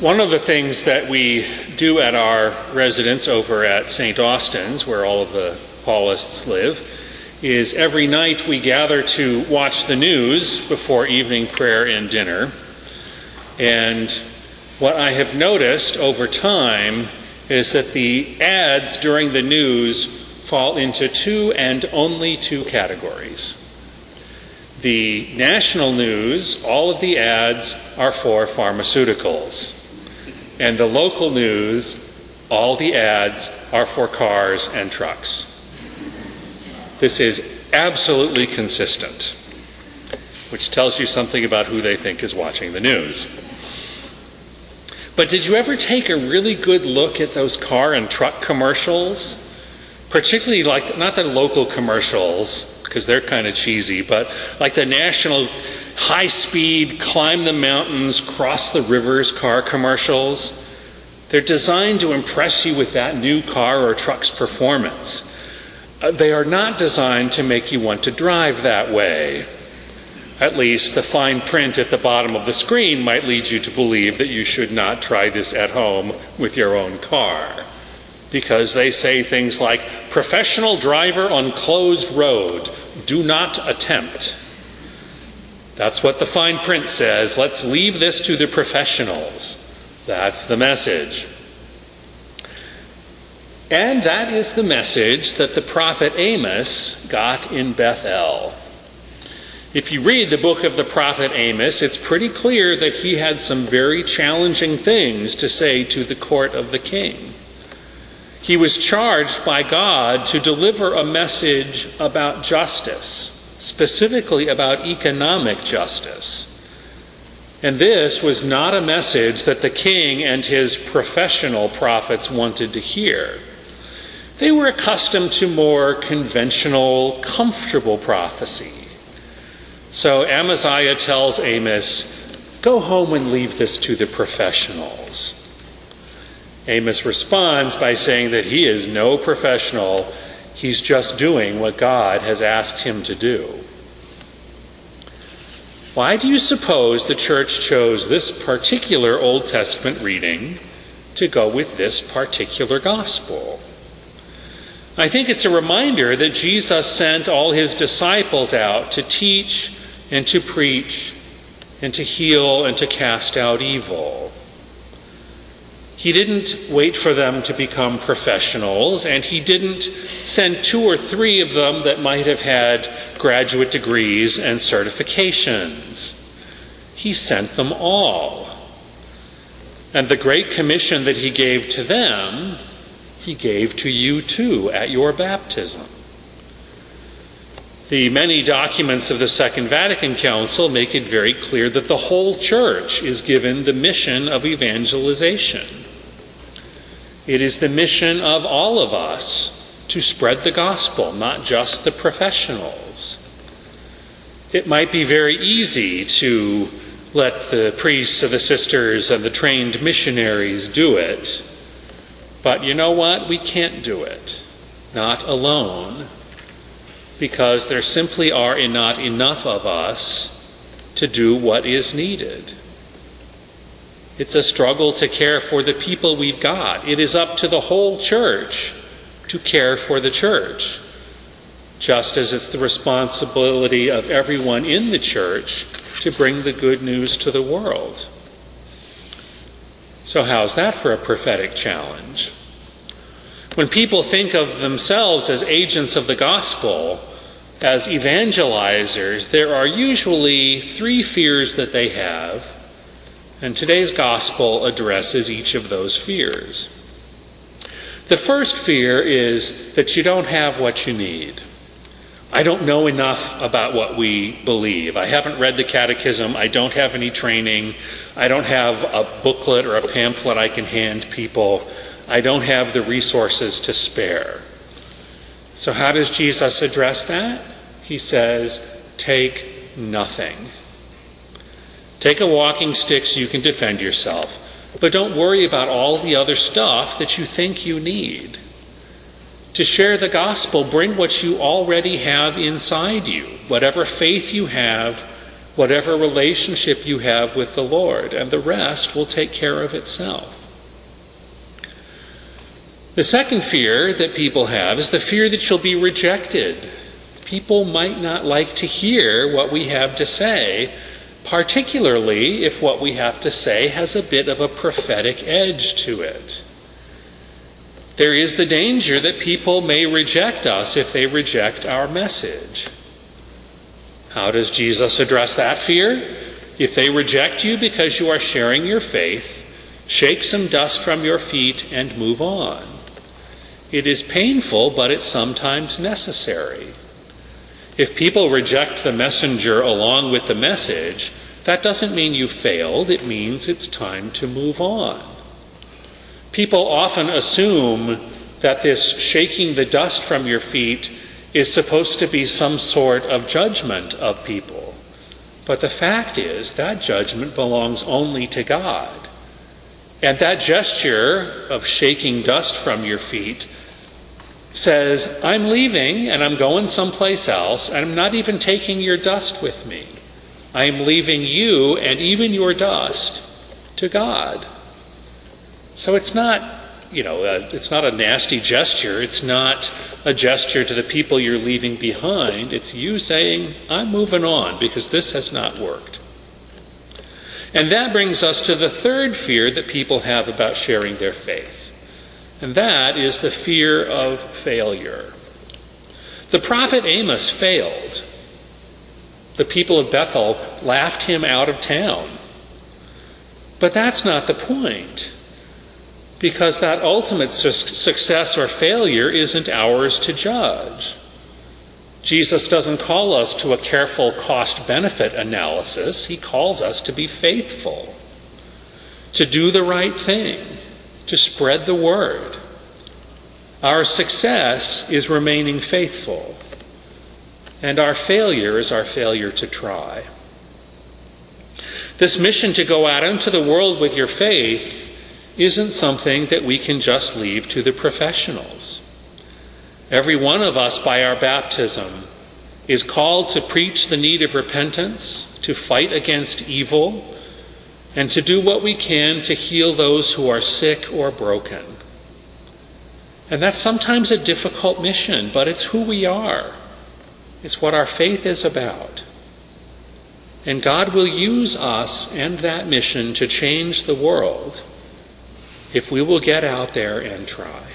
One of the things that we do at our residence over at St. Austin's, where all of the Paulists live, is every night we gather to watch the news before evening prayer and dinner. And what I have noticed over time is that the ads during the news fall into two and only two categories. The national news, all of the ads are for pharmaceuticals. And the local news, all the ads are for cars and trucks. This is absolutely consistent, which tells you something about who they think is watching the news. But did you ever take a really good look at those car and truck commercials? Particularly like, not the local commercials, because they're kind of cheesy, but like the national high speed, climb the mountains, cross the rivers car commercials. They're designed to impress you with that new car or truck's performance. Uh, they are not designed to make you want to drive that way. At least the fine print at the bottom of the screen might lead you to believe that you should not try this at home with your own car. Because they say things like, professional driver on closed road, do not attempt. That's what the fine print says. Let's leave this to the professionals. That's the message. And that is the message that the prophet Amos got in Bethel. If you read the book of the prophet Amos, it's pretty clear that he had some very challenging things to say to the court of the king. He was charged by God to deliver a message about justice specifically about economic justice. And this was not a message that the king and his professional prophets wanted to hear. They were accustomed to more conventional, comfortable prophecy. So Amaziah tells Amos, Go home and leave this to the professionals. Amos responds by saying that he is no professional He's just doing what God has asked him to do. Why do you suppose the church chose this particular Old Testament reading to go with this particular gospel? I think it's a reminder that Jesus sent all his disciples out to teach and to preach and to heal and to cast out evil. He didn't wait for them to become professionals, and he didn't send two or three of them that might have had graduate degrees and certifications. He sent them all. And the great commission that he gave to them, he gave to you too at your baptism. The many documents of the Second Vatican Council make it very clear that the whole church is given the mission of evangelization. It is the mission of all of us to spread the gospel, not just the professionals. It might be very easy to let the priests and the sisters and the trained missionaries do it. But you know what? We can't do it. Not alone. Because there simply are not enough of us to do what is needed. It's a struggle to care for the people we've got. It is up to the whole church to care for the church, just as it's the responsibility of everyone in the church to bring the good news to the world. So, how's that for a prophetic challenge? When people think of themselves as agents of the gospel, as evangelizers, there are usually three fears that they have and today's gospel addresses each of those fears. The first fear is that you don't have what you need. I don't know enough about what we believe. I haven't read the catechism. I don't have any training. I don't have a booklet or a pamphlet I can hand people. I don't have the resources to spare. So, how does Jesus address that? He says, Take nothing. Take a walking stick so you can defend yourself. But don't worry about all the other stuff that you think you need. To share the gospel, bring what you already have inside you. Whatever faith you have, whatever relationship you have with the Lord, and the rest will take care of itself. The second fear that people have is the fear that you'll be rejected. People might not like to hear what we have to say, particularly if what we have to say has a bit of a prophetic edge to it. There is the danger that people may reject us if they reject our message. How does Jesus address that fear? If they reject you because you are sharing your faith, shake some dust from your feet and move on. It is painful, but it's sometimes necessary. If people reject the messenger along with the message, that doesn't mean you failed, it means it's time to move on. People often assume that this shaking the dust from your feet is supposed to be some sort of judgment of people. But the fact is, that judgment belongs only to God. And that gesture of shaking dust from your feet says, I'm leaving and I'm going someplace else, and I'm not even taking your dust with me. I am leaving you and even your dust to God. So it's not you know, uh, it's not a nasty gesture. It's not a gesture to the people you're leaving behind. It's you saying, I'm moving on because this has not worked. And that brings us to the third fear that people have about sharing their faith. And that is the fear of failure. The prophet Amos failed. The people of Bethel laughed him out of town. But that's not the point because that ultimate su- success or failure isn't ours to judge. Jesus doesn't call us to a careful cost benefit analysis, He calls us to be faithful, to do the right thing, to spread the word. Our success is remaining faithful, and our failure is our failure to try. This mission to go out into the world with your faith isn't something that we can just leave to the professionals. Every one of us, by our baptism, is called to preach the need of repentance, to fight against evil, and to do what we can to heal those who are sick or broken. And that's sometimes a difficult mission, but it's who we are. It's what our faith is about. And God will use us and that mission to change the world if we will get out there and try.